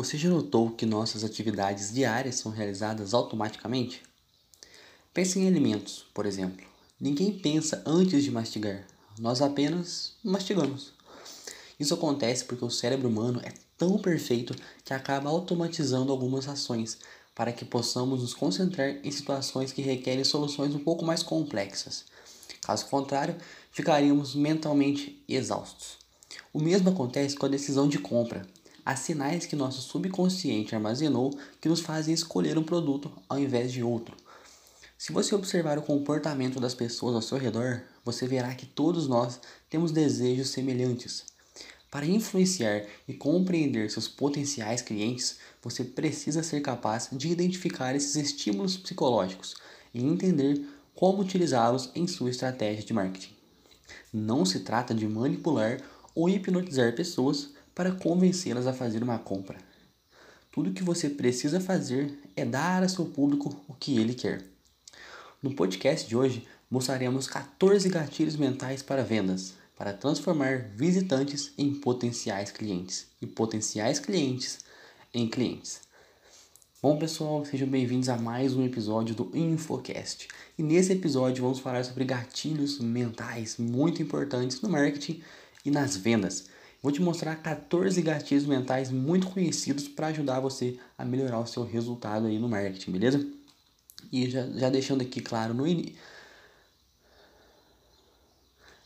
Você já notou que nossas atividades diárias são realizadas automaticamente? Pense em alimentos, por exemplo. Ninguém pensa antes de mastigar, nós apenas mastigamos. Isso acontece porque o cérebro humano é tão perfeito que acaba automatizando algumas ações para que possamos nos concentrar em situações que requerem soluções um pouco mais complexas. Caso contrário, ficaríamos mentalmente exaustos. O mesmo acontece com a decisão de compra. Há sinais que nosso subconsciente armazenou que nos fazem escolher um produto ao invés de outro. Se você observar o comportamento das pessoas ao seu redor, você verá que todos nós temos desejos semelhantes. Para influenciar e compreender seus potenciais clientes, você precisa ser capaz de identificar esses estímulos psicológicos e entender como utilizá-los em sua estratégia de marketing. Não se trata de manipular ou hipnotizar pessoas para convencê-las a fazer uma compra. Tudo o que você precisa fazer é dar a seu público o que ele quer. No podcast de hoje, mostraremos 14 gatilhos mentais para vendas, para transformar visitantes em potenciais clientes e potenciais clientes em clientes. Bom pessoal, sejam bem-vindos a mais um episódio do Infocast. E nesse episódio vamos falar sobre gatilhos mentais muito importantes no marketing e nas vendas. Vou te mostrar 14 gatilhos mentais muito conhecidos para ajudar você a melhorar o seu resultado aí no marketing, beleza? E já, já deixando aqui claro no início.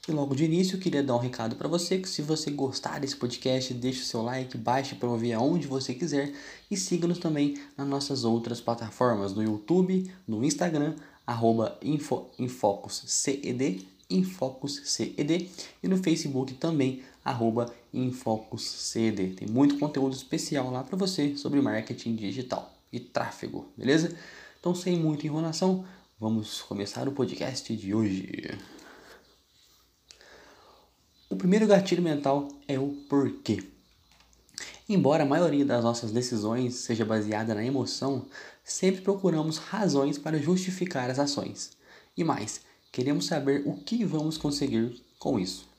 E logo de início, eu queria dar um recado para você que se você gostar desse podcast, deixe o seu like, baixe para ouvir aonde você quiser e siga-nos também nas nossas outras plataformas, no YouTube, no Instagram, arroba info, e no Facebook também, arroba InfocusCED. Tem muito conteúdo especial lá para você sobre marketing digital e tráfego, beleza? Então, sem muita enrolação, vamos começar o podcast de hoje. O primeiro gatilho mental é o porquê. Embora a maioria das nossas decisões seja baseada na emoção, sempre procuramos razões para justificar as ações. E mais, queremos saber o que vamos conseguir com isso.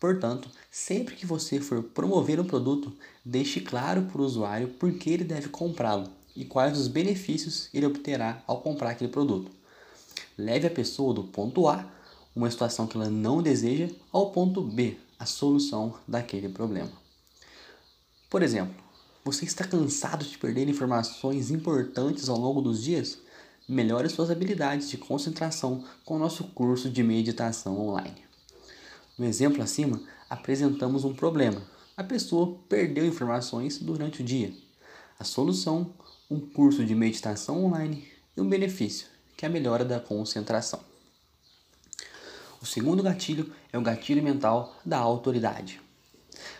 Portanto, sempre que você for promover um produto, deixe claro para o usuário por que ele deve comprá-lo e quais os benefícios ele obterá ao comprar aquele produto. Leve a pessoa do ponto A uma situação que ela não deseja ao ponto B, a solução daquele problema. Por exemplo, você está cansado de perder informações importantes ao longo dos dias? Melhore suas habilidades de concentração com o nosso curso de meditação online. No exemplo acima, apresentamos um problema. A pessoa perdeu informações durante o dia. A solução, um curso de meditação online e um benefício, que é a melhora da concentração. O segundo gatilho é o gatilho mental da autoridade.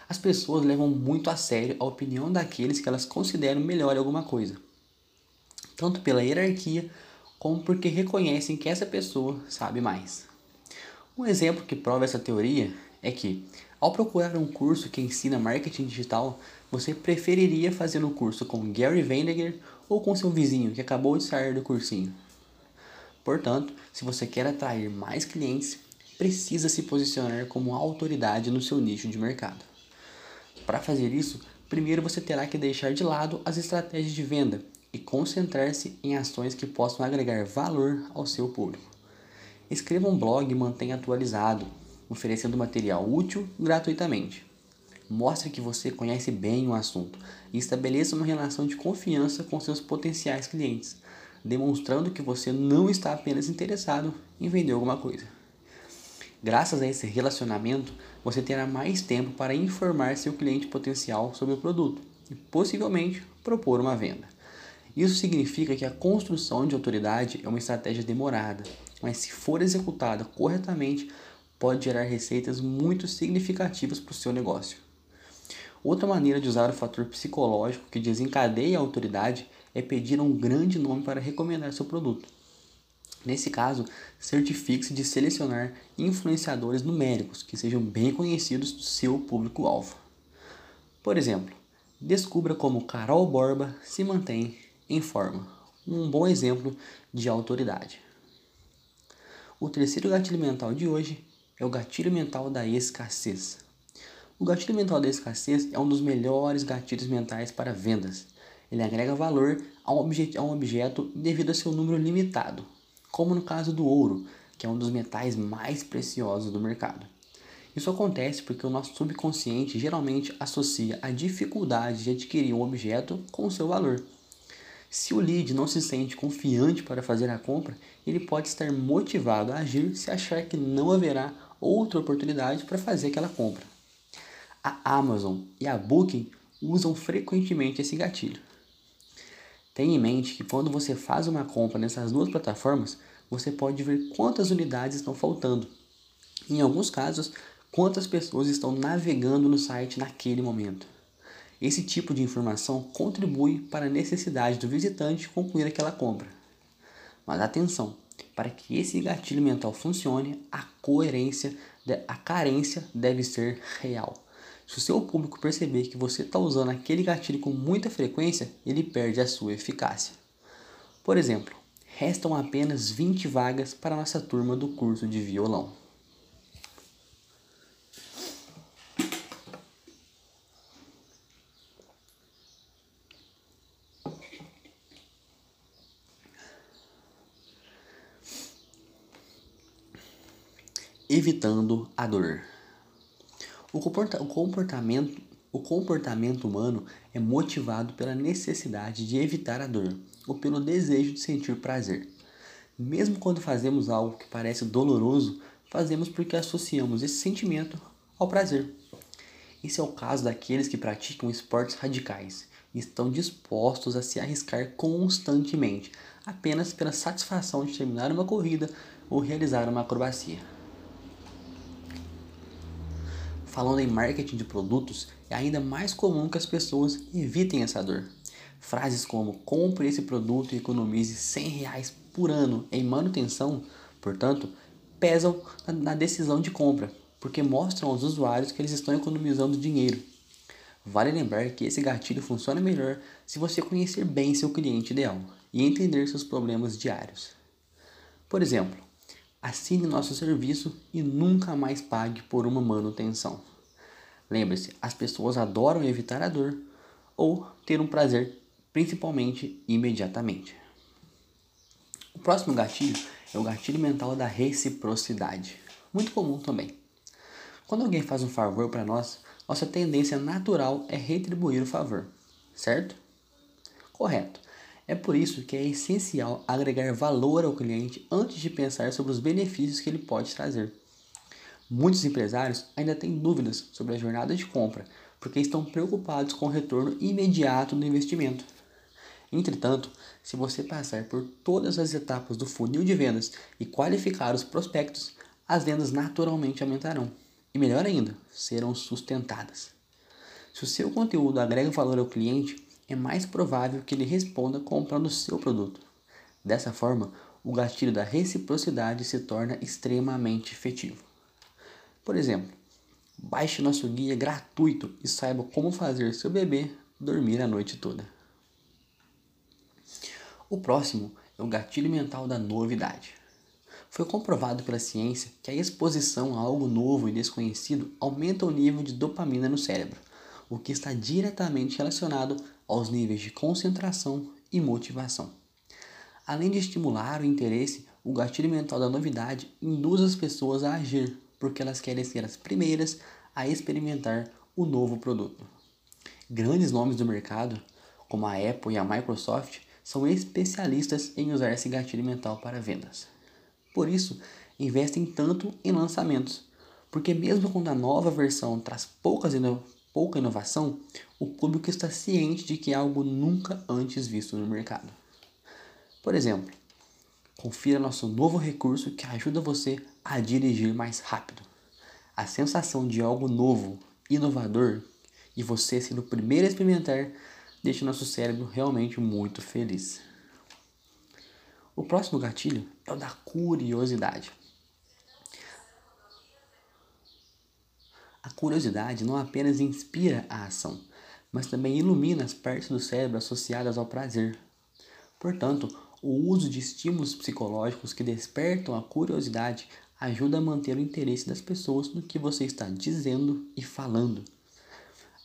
As pessoas levam muito a sério a opinião daqueles que elas consideram melhor em alguma coisa, tanto pela hierarquia como porque reconhecem que essa pessoa sabe mais. Um exemplo que prova essa teoria é que, ao procurar um curso que ensina marketing digital, você preferiria fazer um curso com Gary Vaynerchuk ou com seu vizinho que acabou de sair do cursinho. Portanto, se você quer atrair mais clientes, precisa se posicionar como autoridade no seu nicho de mercado. Para fazer isso, primeiro você terá que deixar de lado as estratégias de venda e concentrar-se em ações que possam agregar valor ao seu público. Escreva um blog e mantenha atualizado, oferecendo material útil gratuitamente. Mostre que você conhece bem o assunto e estabeleça uma relação de confiança com seus potenciais clientes, demonstrando que você não está apenas interessado em vender alguma coisa. Graças a esse relacionamento, você terá mais tempo para informar seu cliente potencial sobre o produto e possivelmente propor uma venda. Isso significa que a construção de autoridade é uma estratégia demorada, mas se for executada corretamente, pode gerar receitas muito significativas para o seu negócio. Outra maneira de usar o fator psicológico que desencadeia a autoridade é pedir um grande nome para recomendar seu produto. Nesse caso, certifique-se de selecionar influenciadores numéricos que sejam bem conhecidos do seu público-alvo. Por exemplo, descubra como Carol Borba se mantém em forma. Um bom exemplo de autoridade. O terceiro gatilho mental de hoje é o gatilho mental da escassez. O gatilho mental da escassez é um dos melhores gatilhos mentais para vendas. Ele agrega valor a um, objeto, a um objeto devido a seu número limitado, como no caso do ouro, que é um dos metais mais preciosos do mercado. Isso acontece porque o nosso subconsciente geralmente associa a dificuldade de adquirir um objeto com o seu valor. Se o lead não se sente confiante para fazer a compra, ele pode estar motivado a agir se achar que não haverá outra oportunidade para fazer aquela compra. A Amazon e a Booking usam frequentemente esse gatilho. Tenha em mente que quando você faz uma compra nessas duas plataformas, você pode ver quantas unidades estão faltando. Em alguns casos, quantas pessoas estão navegando no site naquele momento. Esse tipo de informação contribui para a necessidade do visitante concluir aquela compra. Mas atenção, para que esse gatilho mental funcione, a coerência, a carência deve ser real. Se o seu público perceber que você está usando aquele gatilho com muita frequência, ele perde a sua eficácia. Por exemplo, restam apenas 20 vagas para a nossa turma do curso de violão. Evitando a dor. O, comportamento, o comportamento humano é motivado pela necessidade de evitar a dor ou pelo desejo de sentir prazer. Mesmo quando fazemos algo que parece doloroso, fazemos porque associamos esse sentimento ao prazer. Esse é o caso daqueles que praticam esportes radicais e estão dispostos a se arriscar constantemente, apenas pela satisfação de terminar uma corrida ou realizar uma acrobacia. Falando em marketing de produtos, é ainda mais comum que as pessoas evitem essa dor. Frases como compre esse produto e economize 100 reais por ano em manutenção, portanto, pesam na decisão de compra, porque mostram aos usuários que eles estão economizando dinheiro. Vale lembrar que esse gatilho funciona melhor se você conhecer bem seu cliente ideal e entender seus problemas diários. Por exemplo, assine nosso serviço e nunca mais pague por uma manutenção. Lembre-se, as pessoas adoram evitar a dor ou ter um prazer, principalmente imediatamente. O próximo gatilho é o gatilho mental da reciprocidade, muito comum também. Quando alguém faz um favor para nós, nossa tendência natural é retribuir o favor, certo? Correto. É por isso que é essencial agregar valor ao cliente antes de pensar sobre os benefícios que ele pode trazer. Muitos empresários ainda têm dúvidas sobre a jornada de compra porque estão preocupados com o retorno imediato do investimento. Entretanto, se você passar por todas as etapas do funil de vendas e qualificar os prospectos, as vendas naturalmente aumentarão e, melhor ainda, serão sustentadas. Se o seu conteúdo agrega valor ao cliente, é mais provável que ele responda comprando o seu produto. Dessa forma, o gatilho da reciprocidade se torna extremamente efetivo. Por exemplo, baixe nosso guia gratuito e saiba como fazer seu bebê dormir a noite toda. O próximo é o gatilho mental da novidade. Foi comprovado pela ciência que a exposição a algo novo e desconhecido aumenta o nível de dopamina no cérebro, o que está diretamente relacionado aos níveis de concentração e motivação. Além de estimular o interesse, o gatilho mental da novidade induz as pessoas a agir, porque elas querem ser as primeiras a experimentar o novo produto. Grandes nomes do mercado, como a Apple e a Microsoft, são especialistas em usar esse gatilho mental para vendas. Por isso, investem tanto em lançamentos, porque mesmo quando a nova versão traz pouca inovação, o público está ciente de que é algo nunca antes visto no mercado. Por exemplo, confira nosso novo recurso que ajuda você a dirigir mais rápido. A sensação de algo novo, inovador e você sendo o primeiro a experimentar deixa nosso cérebro realmente muito feliz. O próximo gatilho é o da curiosidade. A curiosidade não apenas inspira a ação, mas também ilumina as partes do cérebro associadas ao prazer. Portanto, o uso de estímulos psicológicos que despertam a curiosidade ajuda a manter o interesse das pessoas no que você está dizendo e falando.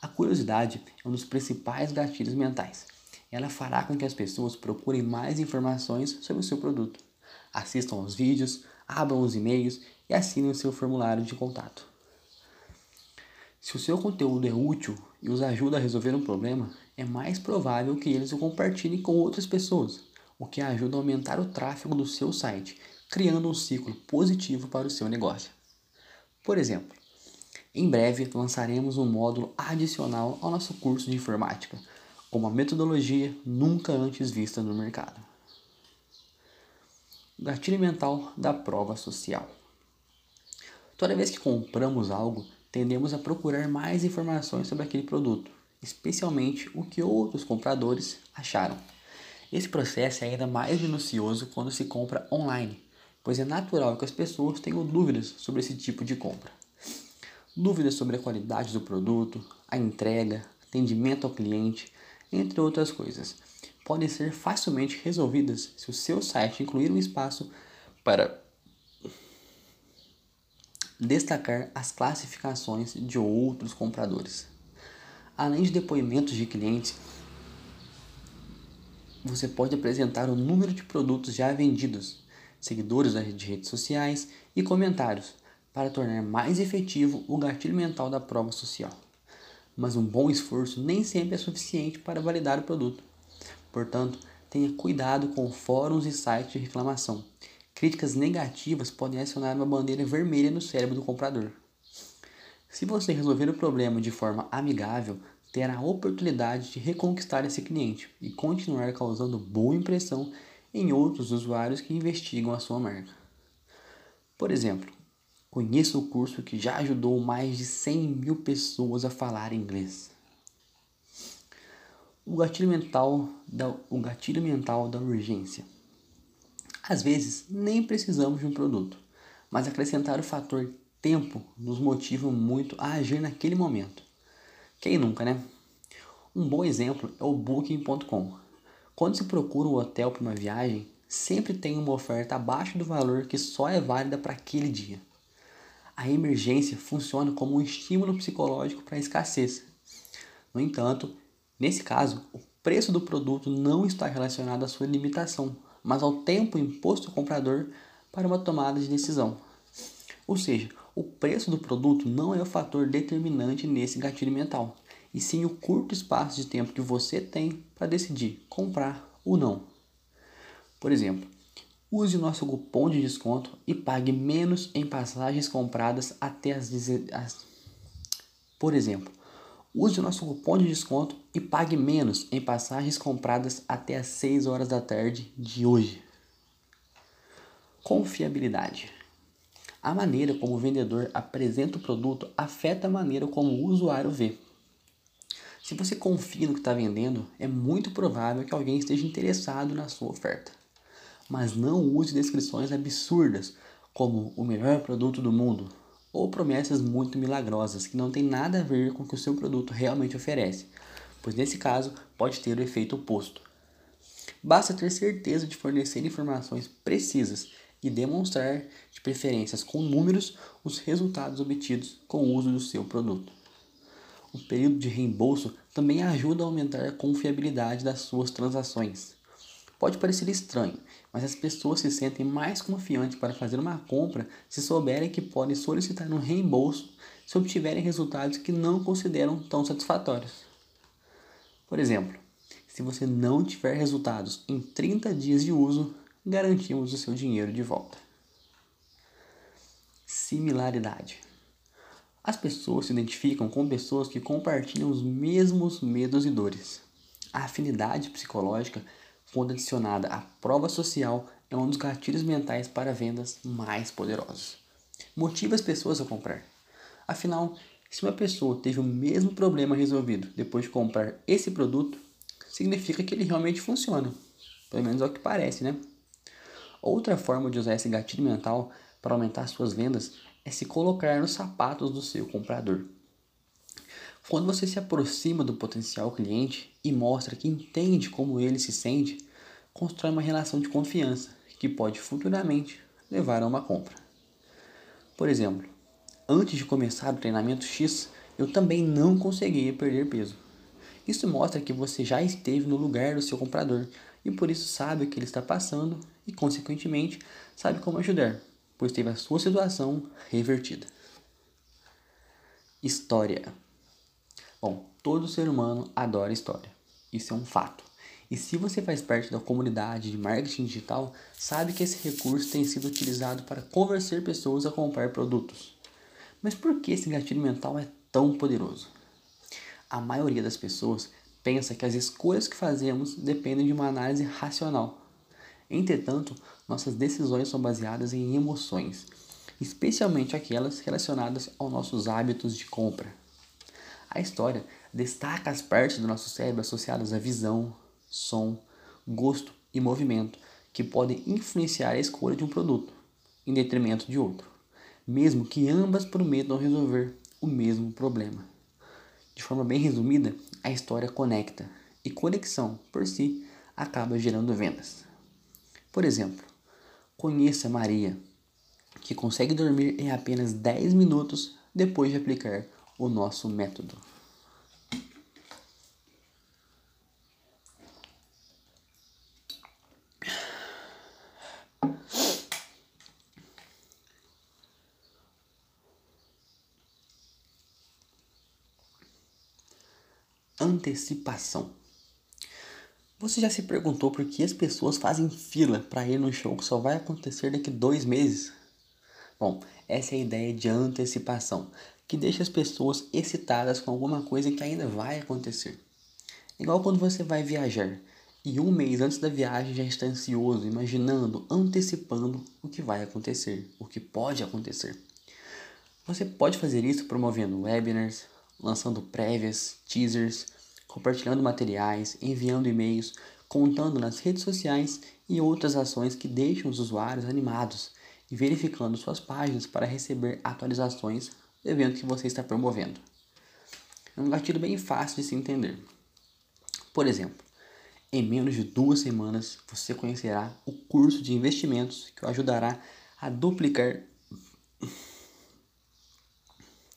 A curiosidade é um dos principais gatilhos mentais. Ela fará com que as pessoas procurem mais informações sobre o seu produto, assistam aos vídeos, abram os e-mails e assinem o seu formulário de contato. Se o seu conteúdo é útil e os ajuda a resolver um problema, é mais provável que eles o compartilhem com outras pessoas, o que ajuda a aumentar o tráfego do seu site, criando um ciclo positivo para o seu negócio. Por exemplo, em breve lançaremos um módulo adicional ao nosso curso de informática, com uma metodologia nunca antes vista no mercado. Gatilho mental da prova social. Toda vez que compramos algo, tendemos a procurar mais informações sobre aquele produto, especialmente o que outros compradores acharam. Esse processo é ainda mais minucioso quando se compra online, pois é natural que as pessoas tenham dúvidas sobre esse tipo de compra. Dúvidas sobre a qualidade do produto, a entrega, atendimento ao cliente, entre outras coisas, podem ser facilmente resolvidas se o seu site incluir um espaço para destacar as classificações de outros compradores. Além de depoimentos de clientes, você pode apresentar o número de produtos já vendidos, seguidores de redes sociais e comentários para tornar mais efetivo o gatilho mental da prova social. Mas um bom esforço nem sempre é suficiente para validar o produto. Portanto, tenha cuidado com fóruns e sites de reclamação. Críticas negativas podem acionar uma bandeira vermelha no cérebro do comprador. Se você resolver o problema de forma amigável, terá a oportunidade de reconquistar esse cliente e continuar causando boa impressão em outros usuários que investigam a sua marca. Por exemplo, conheça o curso que já ajudou mais de 100 mil pessoas a falar inglês. O gatilho mental da, o gatilho mental da urgência. Às vezes, nem precisamos de um produto, mas acrescentar o fator tempo nos motiva muito a agir naquele momento. Quem nunca, né? Um bom exemplo é o Booking.com. Quando se procura um hotel para uma viagem, sempre tem uma oferta abaixo do valor que só é válida para aquele dia. A emergência funciona como um estímulo psicológico para a escassez. No entanto, nesse caso, o preço do produto não está relacionado à sua limitação, mas ao tempo imposto ao comprador para uma tomada de decisão. Ou seja, o preço do produto não é o fator determinante nesse gatilho mental e sim o curto espaço de tempo que você tem para decidir comprar ou não. Por exemplo, use o nosso cupom de desconto e pague menos em passagens compradas até as, as Por exemplo, use o nosso cupom de desconto e pague menos em passagens compradas até as 6 horas da tarde de hoje. Confiabilidade. A maneira como o vendedor apresenta o produto afeta a maneira como o usuário vê. Se você confia no que está vendendo, é muito provável que alguém esteja interessado na sua oferta. Mas não use descrições absurdas, como o melhor produto do mundo, ou promessas muito milagrosas que não têm nada a ver com o que o seu produto realmente oferece, pois nesse caso pode ter o efeito oposto. Basta ter certeza de fornecer informações precisas e demonstrar, de preferências com números, os resultados obtidos com o uso do seu produto o período de reembolso também ajuda a aumentar a confiabilidade das suas transações. Pode parecer estranho, mas as pessoas se sentem mais confiantes para fazer uma compra se souberem que podem solicitar um reembolso se obtiverem resultados que não consideram tão satisfatórios. Por exemplo, se você não tiver resultados em 30 dias de uso, garantimos o seu dinheiro de volta. Similaridade. As pessoas se identificam com pessoas que compartilham os mesmos medos e dores. A afinidade psicológica, quando adicionada à prova social, é um dos gatilhos mentais para vendas mais poderosos. Motiva as pessoas a comprar. Afinal, se uma pessoa teve o mesmo problema resolvido depois de comprar esse produto, significa que ele realmente funciona. Pelo menos é o que parece, né? Outra forma de usar esse gatilho mental para aumentar suas vendas é se colocar nos sapatos do seu comprador. Quando você se aproxima do potencial cliente e mostra que entende como ele se sente, constrói uma relação de confiança que pode futuramente levar a uma compra. Por exemplo, antes de começar o treinamento X, eu também não conseguia perder peso. Isso mostra que você já esteve no lugar do seu comprador e por isso sabe o que ele está passando e, consequentemente, sabe como ajudar, pois teve a sua situação revertida. História. Bom, todo ser humano adora história. Isso é um fato. E se você faz parte da comunidade de marketing digital, sabe que esse recurso tem sido utilizado para convencer pessoas a comprar produtos. Mas por que esse gatilho mental é tão poderoso? A maioria das pessoas pensa que as escolhas que fazemos dependem de uma análise racional. Entretanto, nossas decisões são baseadas em emoções, especialmente aquelas relacionadas aos nossos hábitos de compra. A história destaca as partes do nosso cérebro associadas à visão, som, gosto e movimento que podem influenciar a escolha de um produto, em detrimento de outro, mesmo que ambas prometam resolver o mesmo problema. De forma bem resumida, a história conecta e conexão por si acaba gerando vendas. Por exemplo, conheça Maria, que consegue dormir em apenas 10 minutos depois de aplicar o nosso método. Antecipação. Você já se perguntou por que as pessoas fazem fila para ir no show que só vai acontecer daqui dois meses? Bom, essa é a ideia de antecipação, que deixa as pessoas excitadas com alguma coisa que ainda vai acontecer. Igual quando você vai viajar e um mês antes da viagem já está ansioso, imaginando, antecipando o que vai acontecer, o que pode acontecer. Você pode fazer isso promovendo webinars, lançando prévias, teasers, compartilhando materiais, enviando e-mails, contando nas redes sociais e outras ações que deixam os usuários animados e verificando suas páginas para receber atualizações do evento que você está promovendo. É um gatilho bem fácil de se entender. Por exemplo, em menos de duas semanas você conhecerá o curso de investimentos que o ajudará a duplicar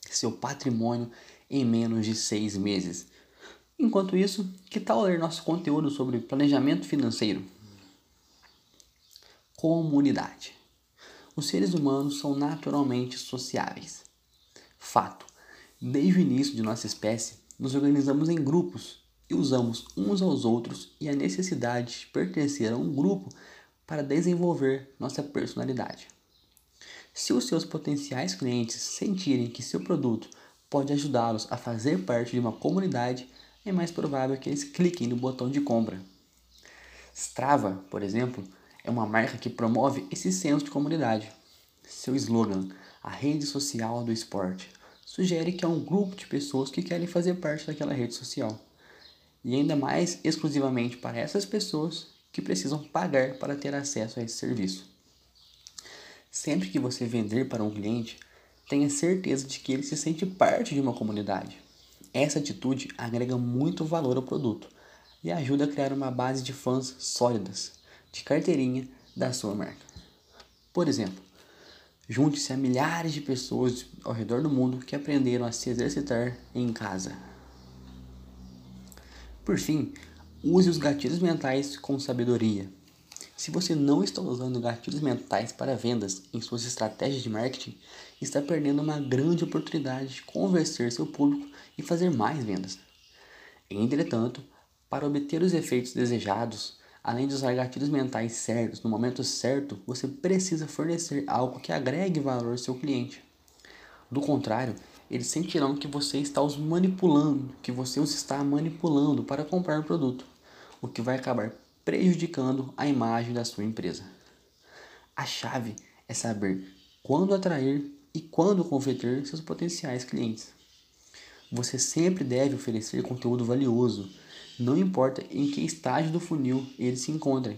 seu patrimônio em menos de seis meses. Enquanto isso, que tal ler nosso conteúdo sobre planejamento financeiro? Comunidade. Os seres humanos são naturalmente sociáveis. Fato: desde o início de nossa espécie, nos organizamos em grupos e usamos uns aos outros e a necessidade de pertencer a um grupo para desenvolver nossa personalidade. Se os seus potenciais clientes sentirem que seu produto pode ajudá-los a fazer parte de uma comunidade, é mais provável que eles cliquem no botão de compra. Strava, por exemplo, é uma marca que promove esse senso de comunidade. Seu slogan, a rede social do esporte, sugere que é um grupo de pessoas que querem fazer parte daquela rede social. E ainda mais exclusivamente para essas pessoas que precisam pagar para ter acesso a esse serviço. Sempre que você vender para um cliente, tenha certeza de que ele se sente parte de uma comunidade. Essa atitude agrega muito valor ao produto e ajuda a criar uma base de fãs sólidas, de carteirinha da sua marca. Por exemplo, junte-se a milhares de pessoas ao redor do mundo que aprenderam a se exercitar em casa. Por fim, use os gatilhos mentais com sabedoria se você não está usando gatilhos mentais para vendas em suas estratégias de marketing, está perdendo uma grande oportunidade de convencer seu público e fazer mais vendas. Entretanto, para obter os efeitos desejados, além de usar gatilhos mentais certos no momento certo, você precisa fornecer algo que agregue valor ao seu cliente. Do contrário, eles sentirão que você está os manipulando, que você os está manipulando para comprar o produto, o que vai acabar prejudicando a imagem da sua empresa. A chave é saber quando atrair e quando converter seus potenciais clientes. Você sempre deve oferecer conteúdo valioso, não importa em que estágio do funil eles se encontrem.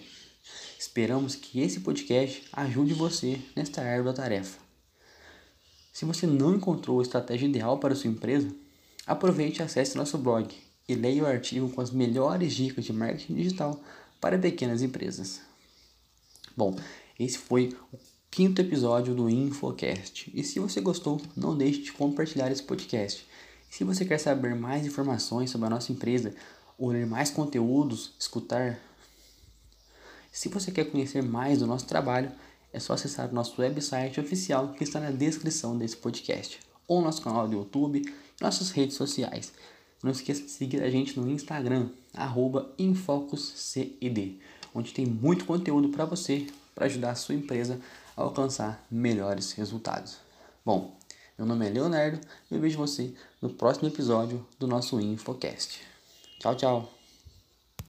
Esperamos que esse podcast ajude você nesta árdua tarefa. Se você não encontrou a estratégia ideal para sua empresa, aproveite e acesse nosso blog e leia o artigo com as melhores dicas de marketing digital para pequenas empresas. Bom, esse foi o quinto episódio do InfoCast. E se você gostou, não deixe de compartilhar esse podcast Se você quer saber mais informações sobre a nossa empresa, ou ler mais conteúdos, escutar. Se você quer conhecer mais do nosso trabalho, é só acessar o nosso website oficial que está na descrição desse podcast, ou nosso canal do YouTube nossas redes sociais. Não esqueça de seguir a gente no Instagram, InfocusCED, onde tem muito conteúdo para você, para ajudar a sua empresa a alcançar melhores resultados. Bom, meu nome é Leonardo e eu vejo você no próximo episódio do nosso Infocast. Tchau, tchau!